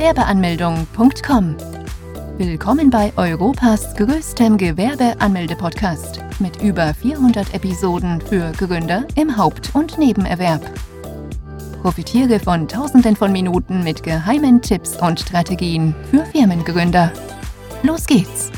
Gewerbeanmeldung.com. Willkommen bei Europas größtem Gewerbeanmelde-Podcast mit über 400 Episoden für Gründer im Haupt- und Nebenerwerb. Profitiere von Tausenden von Minuten mit geheimen Tipps und Strategien für Firmengründer. Los geht's!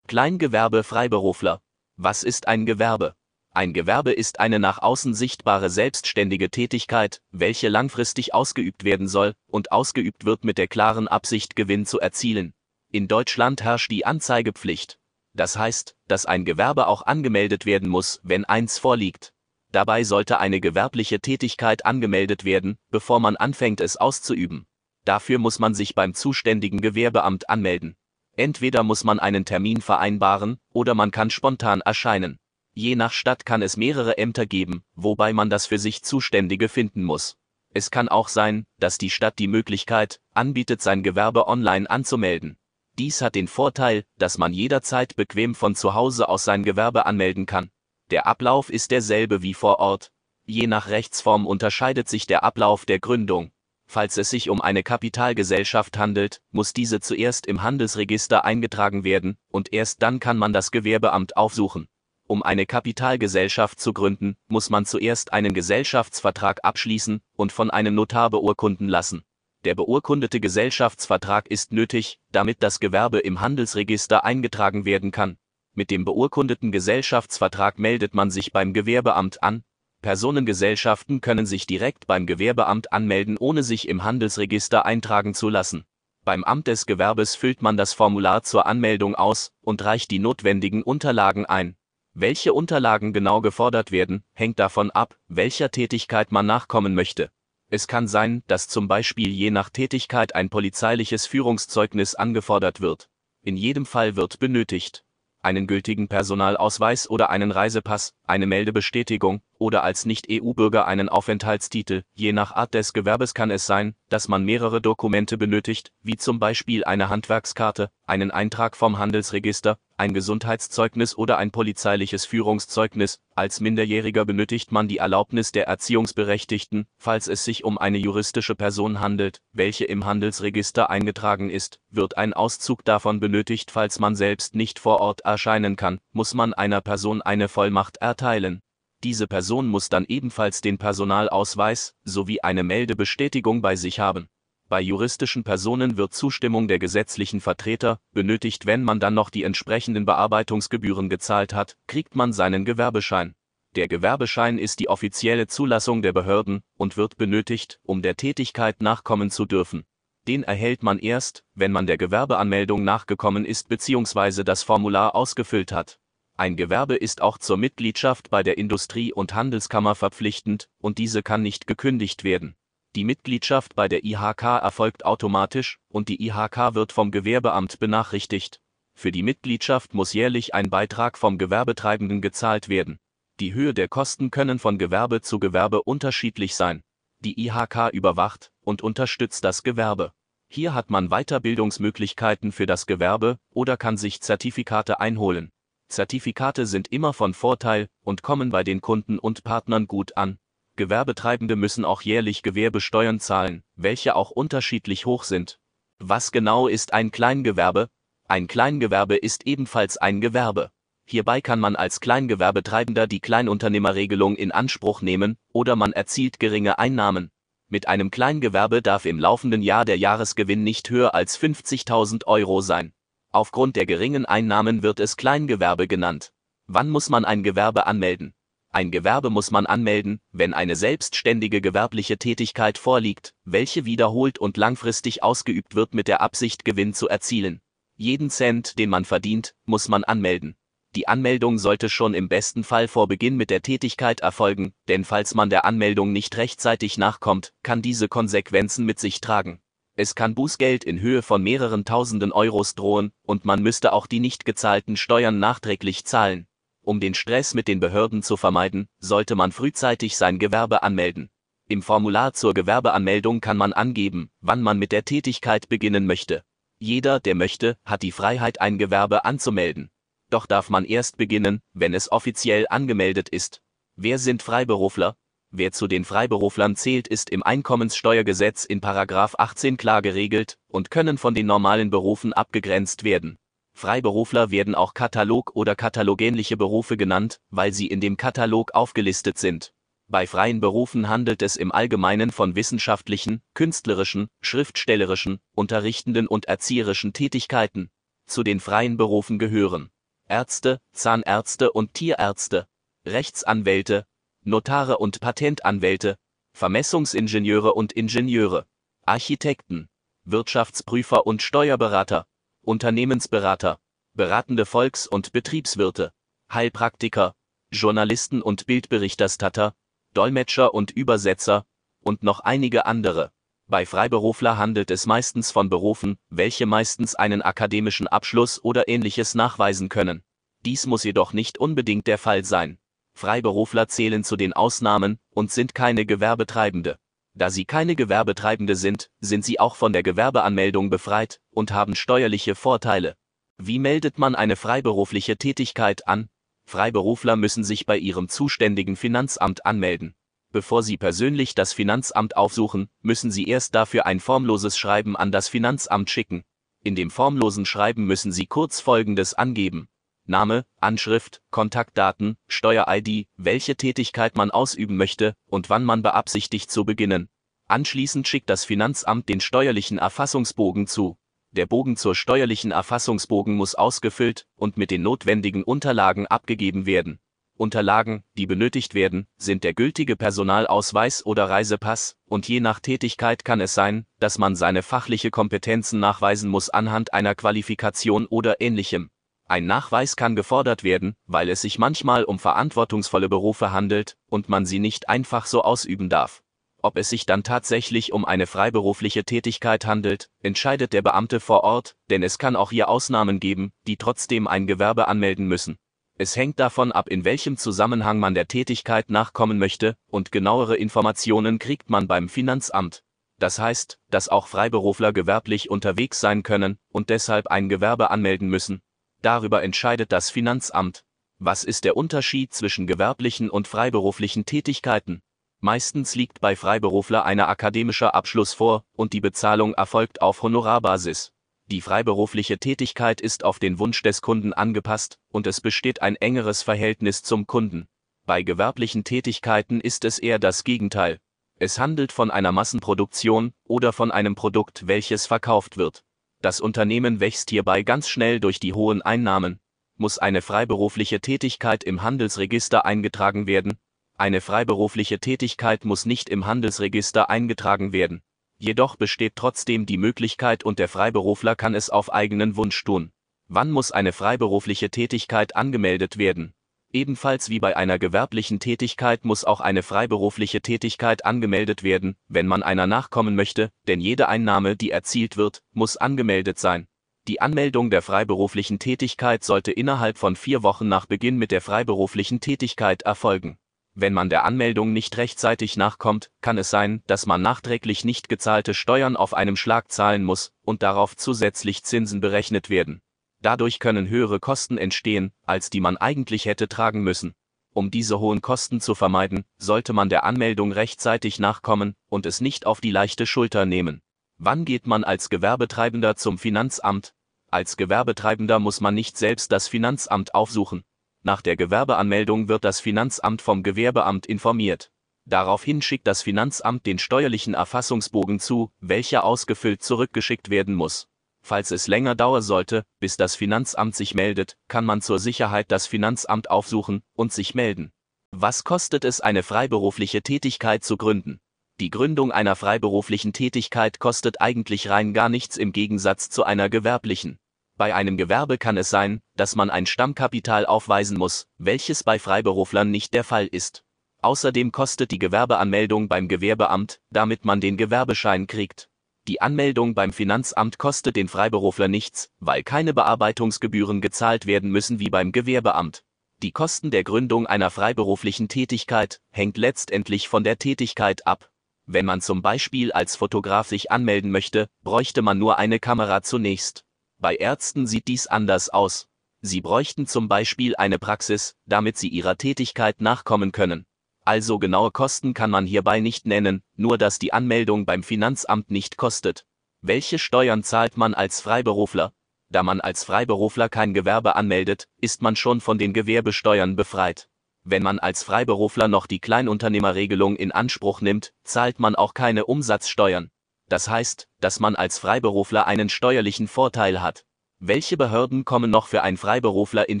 Kleingewerbe Freiberufler. Was ist ein Gewerbe? Ein Gewerbe ist eine nach außen sichtbare selbstständige Tätigkeit, welche langfristig ausgeübt werden soll und ausgeübt wird mit der klaren Absicht, Gewinn zu erzielen. In Deutschland herrscht die Anzeigepflicht. Das heißt, dass ein Gewerbe auch angemeldet werden muss, wenn eins vorliegt. Dabei sollte eine gewerbliche Tätigkeit angemeldet werden, bevor man anfängt es auszuüben. Dafür muss man sich beim zuständigen Gewerbeamt anmelden. Entweder muss man einen Termin vereinbaren, oder man kann spontan erscheinen. Je nach Stadt kann es mehrere Ämter geben, wobei man das für sich Zuständige finden muss. Es kann auch sein, dass die Stadt die Möglichkeit anbietet, sein Gewerbe online anzumelden. Dies hat den Vorteil, dass man jederzeit bequem von zu Hause aus sein Gewerbe anmelden kann. Der Ablauf ist derselbe wie vor Ort. Je nach Rechtsform unterscheidet sich der Ablauf der Gründung. Falls es sich um eine Kapitalgesellschaft handelt, muss diese zuerst im Handelsregister eingetragen werden, und erst dann kann man das Gewerbeamt aufsuchen. Um eine Kapitalgesellschaft zu gründen, muss man zuerst einen Gesellschaftsvertrag abschließen und von einem Notar beurkunden lassen. Der beurkundete Gesellschaftsvertrag ist nötig, damit das Gewerbe im Handelsregister eingetragen werden kann. Mit dem beurkundeten Gesellschaftsvertrag meldet man sich beim Gewerbeamt an. Personengesellschaften können sich direkt beim Gewerbeamt anmelden, ohne sich im Handelsregister eintragen zu lassen. Beim Amt des Gewerbes füllt man das Formular zur Anmeldung aus und reicht die notwendigen Unterlagen ein. Welche Unterlagen genau gefordert werden, hängt davon ab, welcher Tätigkeit man nachkommen möchte. Es kann sein, dass zum Beispiel je nach Tätigkeit ein polizeiliches Führungszeugnis angefordert wird. In jedem Fall wird benötigt einen gültigen Personalausweis oder einen Reisepass, eine Meldebestätigung oder als Nicht-EU-Bürger einen Aufenthaltstitel. Je nach Art des Gewerbes kann es sein, dass man mehrere Dokumente benötigt, wie zum Beispiel eine Handwerkskarte, einen Eintrag vom Handelsregister, ein Gesundheitszeugnis oder ein polizeiliches Führungszeugnis. Als Minderjähriger benötigt man die Erlaubnis der Erziehungsberechtigten, falls es sich um eine juristische Person handelt, welche im Handelsregister eingetragen ist, wird ein Auszug davon benötigt, falls man selbst nicht vor Ort erscheinen kann, muss man einer Person eine Vollmacht erteilen. Diese Person muss dann ebenfalls den Personalausweis sowie eine Meldebestätigung bei sich haben. Bei juristischen Personen wird Zustimmung der gesetzlichen Vertreter benötigt, wenn man dann noch die entsprechenden Bearbeitungsgebühren gezahlt hat, kriegt man seinen Gewerbeschein. Der Gewerbeschein ist die offizielle Zulassung der Behörden und wird benötigt, um der Tätigkeit nachkommen zu dürfen. Den erhält man erst, wenn man der Gewerbeanmeldung nachgekommen ist bzw. das Formular ausgefüllt hat. Ein Gewerbe ist auch zur Mitgliedschaft bei der Industrie- und Handelskammer verpflichtend, und diese kann nicht gekündigt werden. Die Mitgliedschaft bei der IHK erfolgt automatisch, und die IHK wird vom Gewerbeamt benachrichtigt. Für die Mitgliedschaft muss jährlich ein Beitrag vom Gewerbetreibenden gezahlt werden. Die Höhe der Kosten können von Gewerbe zu Gewerbe unterschiedlich sein. Die IHK überwacht und unterstützt das Gewerbe. Hier hat man Weiterbildungsmöglichkeiten für das Gewerbe oder kann sich Zertifikate einholen. Zertifikate sind immer von Vorteil und kommen bei den Kunden und Partnern gut an. Gewerbetreibende müssen auch jährlich Gewerbesteuern zahlen, welche auch unterschiedlich hoch sind. Was genau ist ein Kleingewerbe? Ein Kleingewerbe ist ebenfalls ein Gewerbe. Hierbei kann man als Kleingewerbetreibender die Kleinunternehmerregelung in Anspruch nehmen oder man erzielt geringe Einnahmen. Mit einem Kleingewerbe darf im laufenden Jahr der Jahresgewinn nicht höher als 50.000 Euro sein. Aufgrund der geringen Einnahmen wird es Kleingewerbe genannt. Wann muss man ein Gewerbe anmelden? Ein Gewerbe muss man anmelden, wenn eine selbstständige gewerbliche Tätigkeit vorliegt, welche wiederholt und langfristig ausgeübt wird mit der Absicht, Gewinn zu erzielen. Jeden Cent, den man verdient, muss man anmelden. Die Anmeldung sollte schon im besten Fall vor Beginn mit der Tätigkeit erfolgen, denn falls man der Anmeldung nicht rechtzeitig nachkommt, kann diese Konsequenzen mit sich tragen. Es kann Bußgeld in Höhe von mehreren tausenden Euros drohen, und man müsste auch die nicht gezahlten Steuern nachträglich zahlen. Um den Stress mit den Behörden zu vermeiden, sollte man frühzeitig sein Gewerbe anmelden. Im Formular zur Gewerbeanmeldung kann man angeben, wann man mit der Tätigkeit beginnen möchte. Jeder, der möchte, hat die Freiheit, ein Gewerbe anzumelden. Doch darf man erst beginnen, wenn es offiziell angemeldet ist. Wer sind Freiberufler? Wer zu den Freiberuflern zählt, ist im Einkommenssteuergesetz in Paragraph 18 klar geregelt und können von den normalen Berufen abgegrenzt werden. Freiberufler werden auch Katalog- oder katalogähnliche Berufe genannt, weil sie in dem Katalog aufgelistet sind. Bei freien Berufen handelt es im Allgemeinen von wissenschaftlichen, künstlerischen, schriftstellerischen, unterrichtenden und erzieherischen Tätigkeiten. Zu den freien Berufen gehören Ärzte, Zahnärzte und Tierärzte, Rechtsanwälte, Notare und Patentanwälte, Vermessungsingenieure und Ingenieure, Architekten, Wirtschaftsprüfer und Steuerberater, Unternehmensberater, beratende Volks- und Betriebswirte, Heilpraktiker, Journalisten und Bildberichterstatter, Dolmetscher und Übersetzer und noch einige andere. Bei Freiberufler handelt es meistens von Berufen, welche meistens einen akademischen Abschluss oder ähnliches nachweisen können. Dies muss jedoch nicht unbedingt der Fall sein. Freiberufler zählen zu den Ausnahmen und sind keine Gewerbetreibende. Da sie keine Gewerbetreibende sind, sind sie auch von der Gewerbeanmeldung befreit und haben steuerliche Vorteile. Wie meldet man eine freiberufliche Tätigkeit an? Freiberufler müssen sich bei ihrem zuständigen Finanzamt anmelden. Bevor sie persönlich das Finanzamt aufsuchen, müssen sie erst dafür ein formloses Schreiben an das Finanzamt schicken. In dem formlosen Schreiben müssen sie kurz Folgendes angeben. Name, Anschrift, Kontaktdaten, Steuer-ID, welche Tätigkeit man ausüben möchte und wann man beabsichtigt zu beginnen. Anschließend schickt das Finanzamt den steuerlichen Erfassungsbogen zu. Der Bogen zur steuerlichen Erfassungsbogen muss ausgefüllt und mit den notwendigen Unterlagen abgegeben werden. Unterlagen, die benötigt werden, sind der gültige Personalausweis oder Reisepass, und je nach Tätigkeit kann es sein, dass man seine fachliche Kompetenzen nachweisen muss anhand einer Qualifikation oder ähnlichem. Ein Nachweis kann gefordert werden, weil es sich manchmal um verantwortungsvolle Berufe handelt und man sie nicht einfach so ausüben darf. Ob es sich dann tatsächlich um eine freiberufliche Tätigkeit handelt, entscheidet der Beamte vor Ort, denn es kann auch hier Ausnahmen geben, die trotzdem ein Gewerbe anmelden müssen. Es hängt davon ab, in welchem Zusammenhang man der Tätigkeit nachkommen möchte, und genauere Informationen kriegt man beim Finanzamt. Das heißt, dass auch Freiberufler gewerblich unterwegs sein können und deshalb ein Gewerbe anmelden müssen. Darüber entscheidet das Finanzamt. Was ist der Unterschied zwischen gewerblichen und freiberuflichen Tätigkeiten? Meistens liegt bei Freiberufler ein akademischer Abschluss vor und die Bezahlung erfolgt auf Honorarbasis. Die freiberufliche Tätigkeit ist auf den Wunsch des Kunden angepasst und es besteht ein engeres Verhältnis zum Kunden. Bei gewerblichen Tätigkeiten ist es eher das Gegenteil. Es handelt von einer Massenproduktion oder von einem Produkt, welches verkauft wird. Das Unternehmen wächst hierbei ganz schnell durch die hohen Einnahmen. Muss eine freiberufliche Tätigkeit im Handelsregister eingetragen werden? Eine freiberufliche Tätigkeit muss nicht im Handelsregister eingetragen werden. Jedoch besteht trotzdem die Möglichkeit und der Freiberufler kann es auf eigenen Wunsch tun. Wann muss eine freiberufliche Tätigkeit angemeldet werden? Ebenfalls wie bei einer gewerblichen Tätigkeit muss auch eine freiberufliche Tätigkeit angemeldet werden, wenn man einer nachkommen möchte, denn jede Einnahme, die erzielt wird, muss angemeldet sein. Die Anmeldung der freiberuflichen Tätigkeit sollte innerhalb von vier Wochen nach Beginn mit der freiberuflichen Tätigkeit erfolgen. Wenn man der Anmeldung nicht rechtzeitig nachkommt, kann es sein, dass man nachträglich nicht gezahlte Steuern auf einem Schlag zahlen muss und darauf zusätzlich Zinsen berechnet werden. Dadurch können höhere Kosten entstehen, als die man eigentlich hätte tragen müssen. Um diese hohen Kosten zu vermeiden, sollte man der Anmeldung rechtzeitig nachkommen und es nicht auf die leichte Schulter nehmen. Wann geht man als Gewerbetreibender zum Finanzamt? Als Gewerbetreibender muss man nicht selbst das Finanzamt aufsuchen. Nach der Gewerbeanmeldung wird das Finanzamt vom Gewerbeamt informiert. Daraufhin schickt das Finanzamt den steuerlichen Erfassungsbogen zu, welcher ausgefüllt zurückgeschickt werden muss. Falls es länger dauern sollte, bis das Finanzamt sich meldet, kann man zur Sicherheit das Finanzamt aufsuchen und sich melden. Was kostet es, eine freiberufliche Tätigkeit zu gründen? Die Gründung einer freiberuflichen Tätigkeit kostet eigentlich rein gar nichts im Gegensatz zu einer gewerblichen. Bei einem Gewerbe kann es sein, dass man ein Stammkapital aufweisen muss, welches bei Freiberuflern nicht der Fall ist. Außerdem kostet die Gewerbeanmeldung beim Gewerbeamt, damit man den Gewerbeschein kriegt. Die Anmeldung beim Finanzamt kostet den Freiberufler nichts, weil keine Bearbeitungsgebühren gezahlt werden müssen wie beim Gewerbeamt. Die Kosten der Gründung einer freiberuflichen Tätigkeit hängt letztendlich von der Tätigkeit ab. Wenn man zum Beispiel als Fotograf sich anmelden möchte, bräuchte man nur eine Kamera zunächst. Bei Ärzten sieht dies anders aus. Sie bräuchten zum Beispiel eine Praxis, damit sie ihrer Tätigkeit nachkommen können. Also genaue Kosten kann man hierbei nicht nennen, nur dass die Anmeldung beim Finanzamt nicht kostet. Welche Steuern zahlt man als Freiberufler? Da man als Freiberufler kein Gewerbe anmeldet, ist man schon von den Gewerbesteuern befreit. Wenn man als Freiberufler noch die Kleinunternehmerregelung in Anspruch nimmt, zahlt man auch keine Umsatzsteuern. Das heißt, dass man als Freiberufler einen steuerlichen Vorteil hat. Welche Behörden kommen noch für einen Freiberufler in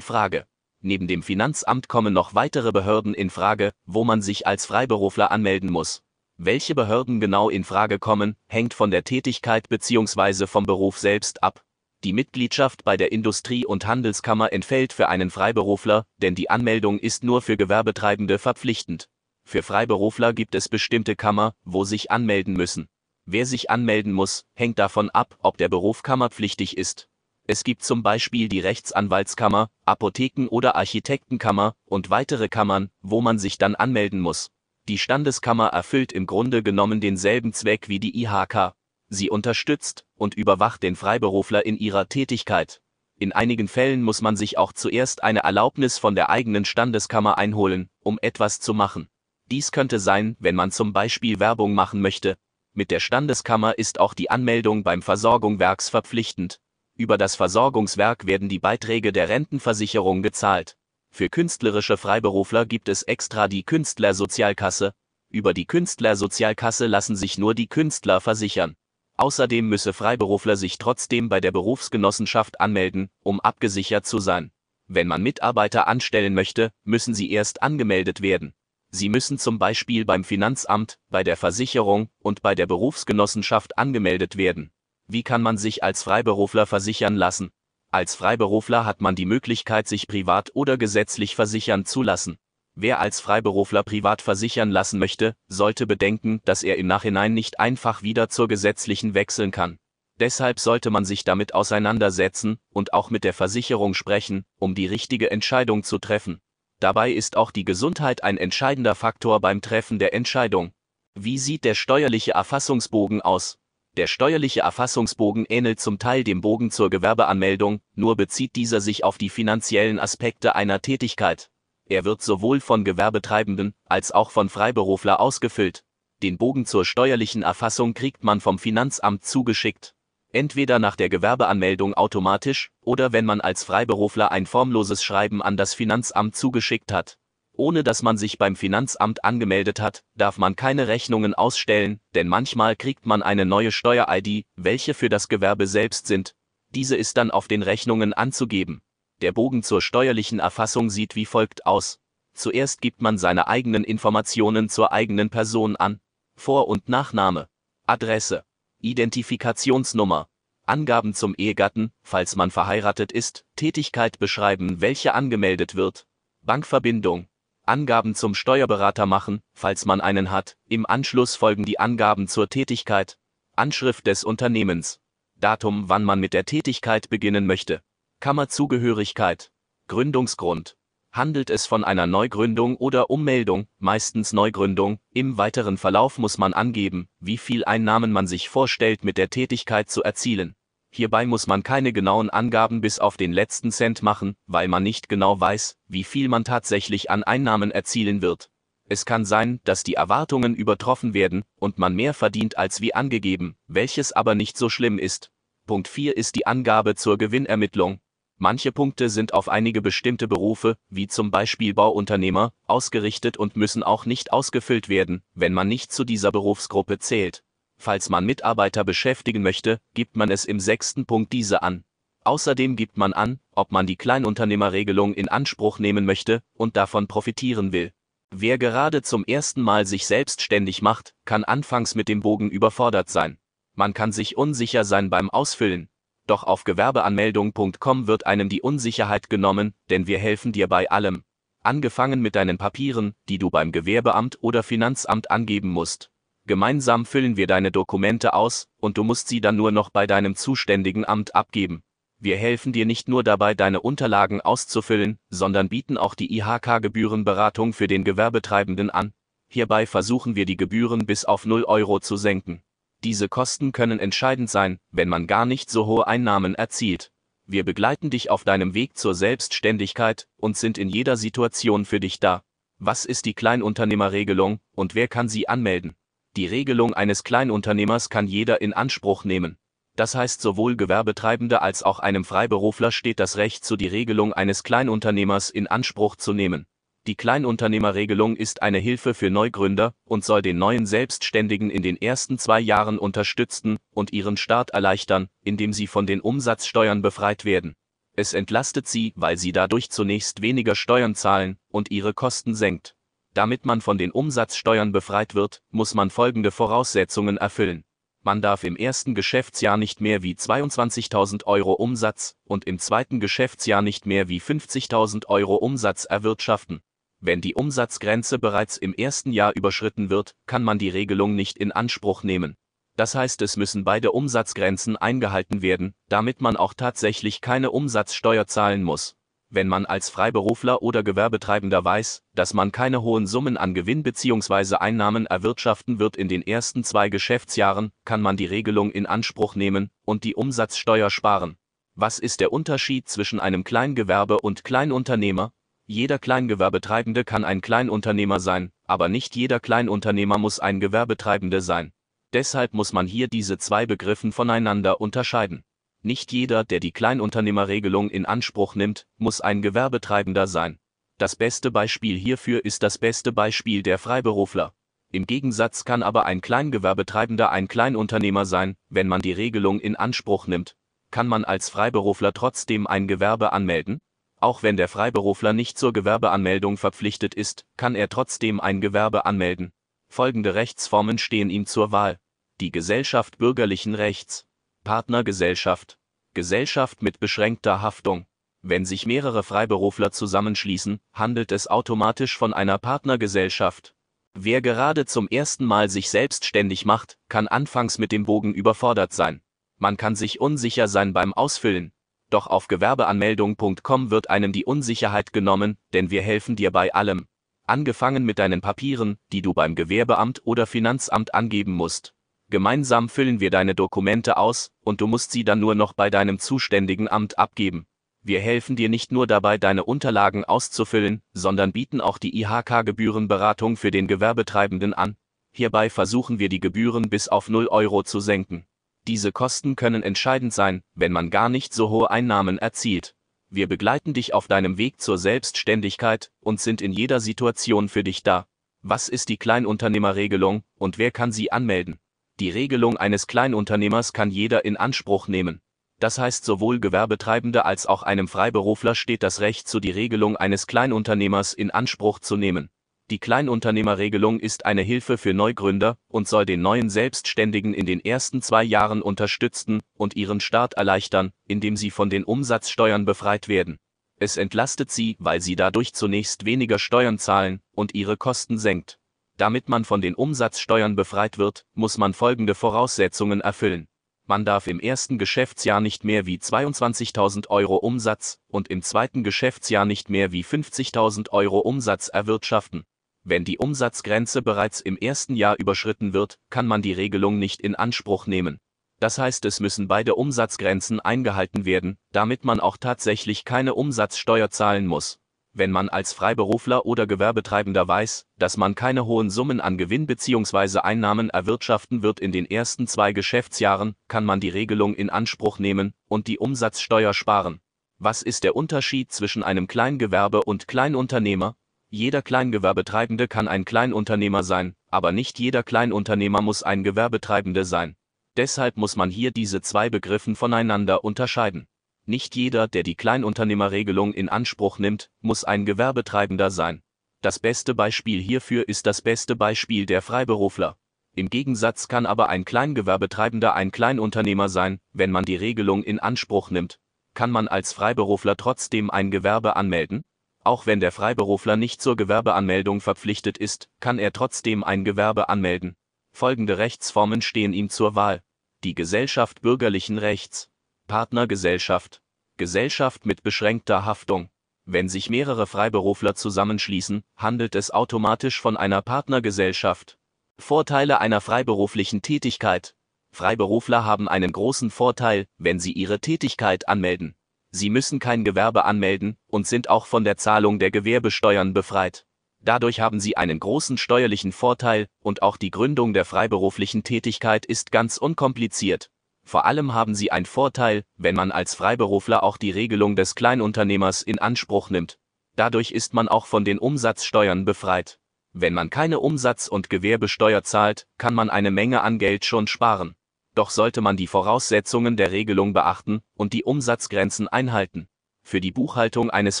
Frage? Neben dem Finanzamt kommen noch weitere Behörden in Frage, wo man sich als Freiberufler anmelden muss. Welche Behörden genau in Frage kommen, hängt von der Tätigkeit bzw. vom Beruf selbst ab. Die Mitgliedschaft bei der Industrie- und Handelskammer entfällt für einen Freiberufler, denn die Anmeldung ist nur für Gewerbetreibende verpflichtend. Für Freiberufler gibt es bestimmte Kammer, wo sich anmelden müssen. Wer sich anmelden muss, hängt davon ab, ob der Beruf kammerpflichtig ist. Es gibt zum Beispiel die Rechtsanwaltskammer, Apotheken- oder Architektenkammer und weitere Kammern, wo man sich dann anmelden muss. Die Standeskammer erfüllt im Grunde genommen denselben Zweck wie die IHK. Sie unterstützt und überwacht den Freiberufler in ihrer Tätigkeit. In einigen Fällen muss man sich auch zuerst eine Erlaubnis von der eigenen Standeskammer einholen, um etwas zu machen. Dies könnte sein, wenn man zum Beispiel Werbung machen möchte. Mit der Standeskammer ist auch die Anmeldung beim Versorgungswerks verpflichtend. Über das Versorgungswerk werden die Beiträge der Rentenversicherung gezahlt. Für künstlerische Freiberufler gibt es extra die Künstlersozialkasse. Über die Künstlersozialkasse lassen sich nur die Künstler versichern. Außerdem müsse Freiberufler sich trotzdem bei der Berufsgenossenschaft anmelden, um abgesichert zu sein. Wenn man Mitarbeiter anstellen möchte, müssen sie erst angemeldet werden. Sie müssen zum Beispiel beim Finanzamt, bei der Versicherung und bei der Berufsgenossenschaft angemeldet werden. Wie kann man sich als Freiberufler versichern lassen? Als Freiberufler hat man die Möglichkeit, sich privat oder gesetzlich versichern zu lassen. Wer als Freiberufler privat versichern lassen möchte, sollte bedenken, dass er im Nachhinein nicht einfach wieder zur gesetzlichen wechseln kann. Deshalb sollte man sich damit auseinandersetzen und auch mit der Versicherung sprechen, um die richtige Entscheidung zu treffen. Dabei ist auch die Gesundheit ein entscheidender Faktor beim Treffen der Entscheidung. Wie sieht der steuerliche Erfassungsbogen aus? Der steuerliche Erfassungsbogen ähnelt zum Teil dem Bogen zur Gewerbeanmeldung, nur bezieht dieser sich auf die finanziellen Aspekte einer Tätigkeit. Er wird sowohl von Gewerbetreibenden als auch von Freiberufler ausgefüllt. Den Bogen zur steuerlichen Erfassung kriegt man vom Finanzamt zugeschickt. Entweder nach der Gewerbeanmeldung automatisch oder wenn man als Freiberufler ein formloses Schreiben an das Finanzamt zugeschickt hat. Ohne dass man sich beim Finanzamt angemeldet hat, darf man keine Rechnungen ausstellen, denn manchmal kriegt man eine neue Steuer-ID, welche für das Gewerbe selbst sind. Diese ist dann auf den Rechnungen anzugeben. Der Bogen zur steuerlichen Erfassung sieht wie folgt aus. Zuerst gibt man seine eigenen Informationen zur eigenen Person an. Vor- und Nachname. Adresse. Identifikationsnummer. Angaben zum Ehegatten, falls man verheiratet ist, Tätigkeit beschreiben, welche angemeldet wird. Bankverbindung, Angaben zum Steuerberater machen, falls man einen hat, im Anschluss folgen die Angaben zur Tätigkeit, Anschrift des Unternehmens, Datum, wann man mit der Tätigkeit beginnen möchte, Kammerzugehörigkeit, Gründungsgrund, handelt es von einer Neugründung oder Ummeldung, meistens Neugründung, im weiteren Verlauf muss man angeben, wie viel Einnahmen man sich vorstellt mit der Tätigkeit zu erzielen. Hierbei muss man keine genauen Angaben bis auf den letzten Cent machen, weil man nicht genau weiß, wie viel man tatsächlich an Einnahmen erzielen wird. Es kann sein, dass die Erwartungen übertroffen werden und man mehr verdient als wie angegeben, welches aber nicht so schlimm ist. Punkt 4 ist die Angabe zur Gewinnermittlung. Manche Punkte sind auf einige bestimmte Berufe, wie zum Beispiel Bauunternehmer, ausgerichtet und müssen auch nicht ausgefüllt werden, wenn man nicht zu dieser Berufsgruppe zählt. Falls man Mitarbeiter beschäftigen möchte, gibt man es im sechsten Punkt diese an. Außerdem gibt man an, ob man die Kleinunternehmerregelung in Anspruch nehmen möchte und davon profitieren will. Wer gerade zum ersten Mal sich selbstständig macht, kann anfangs mit dem Bogen überfordert sein. Man kann sich unsicher sein beim Ausfüllen. Doch auf gewerbeanmeldung.com wird einem die Unsicherheit genommen, denn wir helfen dir bei allem. Angefangen mit deinen Papieren, die du beim Gewerbeamt oder Finanzamt angeben musst. Gemeinsam füllen wir deine Dokumente aus, und du musst sie dann nur noch bei deinem zuständigen Amt abgeben. Wir helfen dir nicht nur dabei, deine Unterlagen auszufüllen, sondern bieten auch die IHK-Gebührenberatung für den Gewerbetreibenden an. Hierbei versuchen wir die Gebühren bis auf 0 Euro zu senken. Diese Kosten können entscheidend sein, wenn man gar nicht so hohe Einnahmen erzielt. Wir begleiten dich auf deinem Weg zur Selbstständigkeit und sind in jeder Situation für dich da. Was ist die Kleinunternehmerregelung und wer kann sie anmelden? Die Regelung eines Kleinunternehmers kann jeder in Anspruch nehmen. Das heißt, sowohl Gewerbetreibende als auch einem Freiberufler steht das Recht zu, die Regelung eines Kleinunternehmers in Anspruch zu nehmen. Die Kleinunternehmerregelung ist eine Hilfe für Neugründer und soll den neuen Selbstständigen in den ersten zwei Jahren unterstützen und ihren Start erleichtern, indem sie von den Umsatzsteuern befreit werden. Es entlastet sie, weil sie dadurch zunächst weniger Steuern zahlen und ihre Kosten senkt. Damit man von den Umsatzsteuern befreit wird, muss man folgende Voraussetzungen erfüllen. Man darf im ersten Geschäftsjahr nicht mehr wie 22.000 Euro Umsatz und im zweiten Geschäftsjahr nicht mehr wie 50.000 Euro Umsatz erwirtschaften. Wenn die Umsatzgrenze bereits im ersten Jahr überschritten wird, kann man die Regelung nicht in Anspruch nehmen. Das heißt, es müssen beide Umsatzgrenzen eingehalten werden, damit man auch tatsächlich keine Umsatzsteuer zahlen muss. Wenn man als Freiberufler oder Gewerbetreibender weiß, dass man keine hohen Summen an Gewinn bzw. Einnahmen erwirtschaften wird in den ersten zwei Geschäftsjahren, kann man die Regelung in Anspruch nehmen und die Umsatzsteuer sparen. Was ist der Unterschied zwischen einem Kleingewerbe und Kleinunternehmer? Jeder Kleingewerbetreibende kann ein Kleinunternehmer sein, aber nicht jeder Kleinunternehmer muss ein Gewerbetreibende sein. Deshalb muss man hier diese zwei Begriffen voneinander unterscheiden. Nicht jeder, der die Kleinunternehmerregelung in Anspruch nimmt, muss ein Gewerbetreibender sein. Das beste Beispiel hierfür ist das beste Beispiel der Freiberufler. Im Gegensatz kann aber ein Kleingewerbetreibender ein Kleinunternehmer sein, wenn man die Regelung in Anspruch nimmt. Kann man als Freiberufler trotzdem ein Gewerbe anmelden? Auch wenn der Freiberufler nicht zur Gewerbeanmeldung verpflichtet ist, kann er trotzdem ein Gewerbe anmelden. Folgende Rechtsformen stehen ihm zur Wahl die Gesellschaft bürgerlichen Rechts, Partnergesellschaft, Gesellschaft mit beschränkter Haftung. Wenn sich mehrere Freiberufler zusammenschließen, handelt es automatisch von einer Partnergesellschaft. Wer gerade zum ersten Mal sich selbstständig macht, kann anfangs mit dem Bogen überfordert sein. Man kann sich unsicher sein beim Ausfüllen. Doch auf gewerbeanmeldung.com wird einem die Unsicherheit genommen, denn wir helfen dir bei allem. Angefangen mit deinen Papieren, die du beim Gewerbeamt oder Finanzamt angeben musst. Gemeinsam füllen wir deine Dokumente aus, und du musst sie dann nur noch bei deinem zuständigen Amt abgeben. Wir helfen dir nicht nur dabei, deine Unterlagen auszufüllen, sondern bieten auch die IHK-Gebührenberatung für den Gewerbetreibenden an. Hierbei versuchen wir die Gebühren bis auf 0 Euro zu senken. Diese Kosten können entscheidend sein, wenn man gar nicht so hohe Einnahmen erzielt. Wir begleiten dich auf deinem Weg zur Selbstständigkeit und sind in jeder Situation für dich da. Was ist die Kleinunternehmerregelung und wer kann sie anmelden? Die Regelung eines Kleinunternehmers kann jeder in Anspruch nehmen. Das heißt, sowohl Gewerbetreibende als auch einem Freiberufler steht das Recht zu, die Regelung eines Kleinunternehmers in Anspruch zu nehmen. Die Kleinunternehmerregelung ist eine Hilfe für Neugründer und soll den neuen Selbstständigen in den ersten zwei Jahren unterstützen und ihren Start erleichtern, indem sie von den Umsatzsteuern befreit werden. Es entlastet sie, weil sie dadurch zunächst weniger Steuern zahlen und ihre Kosten senkt. Damit man von den Umsatzsteuern befreit wird, muss man folgende Voraussetzungen erfüllen. Man darf im ersten Geschäftsjahr nicht mehr wie 22.000 Euro Umsatz und im zweiten Geschäftsjahr nicht mehr wie 50.000 Euro Umsatz erwirtschaften. Wenn die Umsatzgrenze bereits im ersten Jahr überschritten wird, kann man die Regelung nicht in Anspruch nehmen. Das heißt, es müssen beide Umsatzgrenzen eingehalten werden, damit man auch tatsächlich keine Umsatzsteuer zahlen muss wenn man als Freiberufler oder Gewerbetreibender weiß, dass man keine hohen Summen an Gewinn bzw. Einnahmen erwirtschaften wird in den ersten zwei Geschäftsjahren, kann man die Regelung in Anspruch nehmen und die Umsatzsteuer sparen. Was ist der Unterschied zwischen einem Kleingewerbe und Kleinunternehmer? Jeder Kleingewerbetreibende kann ein Kleinunternehmer sein, aber nicht jeder Kleinunternehmer muss ein Gewerbetreibende sein. Deshalb muss man hier diese zwei Begriffen voneinander unterscheiden. Nicht jeder, der die Kleinunternehmerregelung in Anspruch nimmt, muss ein Gewerbetreibender sein. Das beste Beispiel hierfür ist das beste Beispiel der Freiberufler. Im Gegensatz kann aber ein Kleingewerbetreibender ein Kleinunternehmer sein, wenn man die Regelung in Anspruch nimmt. Kann man als Freiberufler trotzdem ein Gewerbe anmelden? Auch wenn der Freiberufler nicht zur Gewerbeanmeldung verpflichtet ist, kann er trotzdem ein Gewerbe anmelden. Folgende Rechtsformen stehen ihm zur Wahl. Die Gesellschaft bürgerlichen Rechts, Partnergesellschaft, Gesellschaft mit beschränkter Haftung. Wenn sich mehrere Freiberufler zusammenschließen, handelt es automatisch von einer Partnergesellschaft. Vorteile einer freiberuflichen Tätigkeit. Freiberufler haben einen großen Vorteil, wenn sie ihre Tätigkeit anmelden. Sie müssen kein Gewerbe anmelden und sind auch von der Zahlung der Gewerbesteuern befreit. Dadurch haben Sie einen großen steuerlichen Vorteil und auch die Gründung der freiberuflichen Tätigkeit ist ganz unkompliziert. Vor allem haben Sie einen Vorteil, wenn man als Freiberufler auch die Regelung des Kleinunternehmers in Anspruch nimmt. Dadurch ist man auch von den Umsatzsteuern befreit. Wenn man keine Umsatz- und Gewerbesteuer zahlt, kann man eine Menge an Geld schon sparen. Doch sollte man die Voraussetzungen der Regelung beachten und die Umsatzgrenzen einhalten. Für die Buchhaltung eines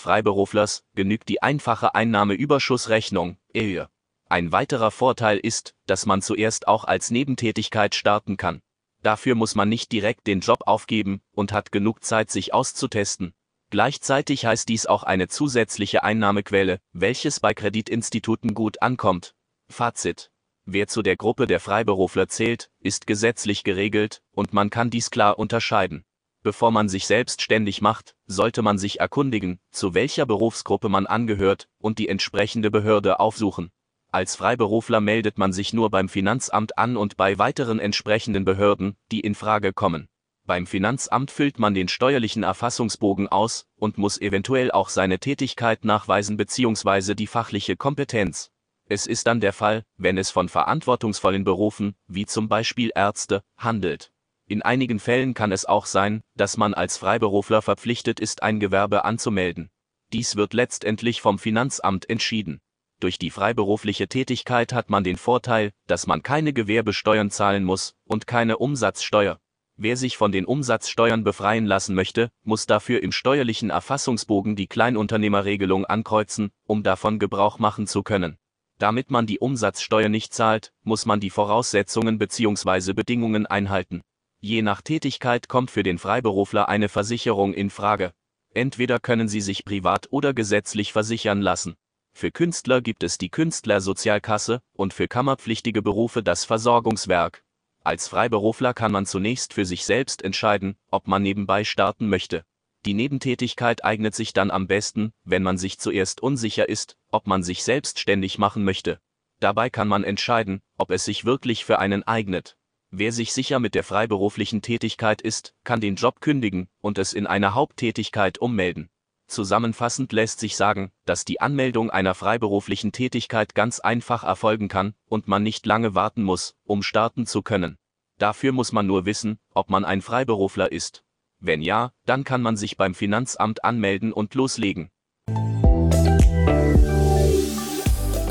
Freiberuflers genügt die einfache Einnahmeüberschussrechnung, EÜR. Ein weiterer Vorteil ist, dass man zuerst auch als Nebentätigkeit starten kann. Dafür muss man nicht direkt den Job aufgeben und hat genug Zeit, sich auszutesten. Gleichzeitig heißt dies auch eine zusätzliche Einnahmequelle, welches bei Kreditinstituten gut ankommt. Fazit. Wer zu der Gruppe der Freiberufler zählt, ist gesetzlich geregelt, und man kann dies klar unterscheiden. Bevor man sich selbstständig macht, sollte man sich erkundigen, zu welcher Berufsgruppe man angehört, und die entsprechende Behörde aufsuchen. Als Freiberufler meldet man sich nur beim Finanzamt an und bei weiteren entsprechenden Behörden, die in Frage kommen. Beim Finanzamt füllt man den steuerlichen Erfassungsbogen aus und muss eventuell auch seine Tätigkeit nachweisen bzw. die fachliche Kompetenz. Es ist dann der Fall, wenn es von verantwortungsvollen Berufen, wie zum Beispiel Ärzte, handelt. In einigen Fällen kann es auch sein, dass man als Freiberufler verpflichtet ist, ein Gewerbe anzumelden. Dies wird letztendlich vom Finanzamt entschieden. Durch die freiberufliche Tätigkeit hat man den Vorteil, dass man keine Gewerbesteuern zahlen muss und keine Umsatzsteuer. Wer sich von den Umsatzsteuern befreien lassen möchte, muss dafür im steuerlichen Erfassungsbogen die Kleinunternehmerregelung ankreuzen, um davon Gebrauch machen zu können. Damit man die Umsatzsteuer nicht zahlt, muss man die Voraussetzungen bzw. Bedingungen einhalten. Je nach Tätigkeit kommt für den Freiberufler eine Versicherung in Frage. Entweder können Sie sich privat oder gesetzlich versichern lassen. Für Künstler gibt es die Künstlersozialkasse und für kammerpflichtige Berufe das Versorgungswerk. Als Freiberufler kann man zunächst für sich selbst entscheiden, ob man nebenbei starten möchte. Die Nebentätigkeit eignet sich dann am besten, wenn man sich zuerst unsicher ist, ob man sich selbstständig machen möchte. Dabei kann man entscheiden, ob es sich wirklich für einen eignet. Wer sich sicher mit der freiberuflichen Tätigkeit ist, kann den Job kündigen und es in eine Haupttätigkeit ummelden. Zusammenfassend lässt sich sagen, dass die Anmeldung einer freiberuflichen Tätigkeit ganz einfach erfolgen kann und man nicht lange warten muss, um starten zu können. Dafür muss man nur wissen, ob man ein Freiberufler ist. Wenn ja, dann kann man sich beim Finanzamt anmelden und loslegen.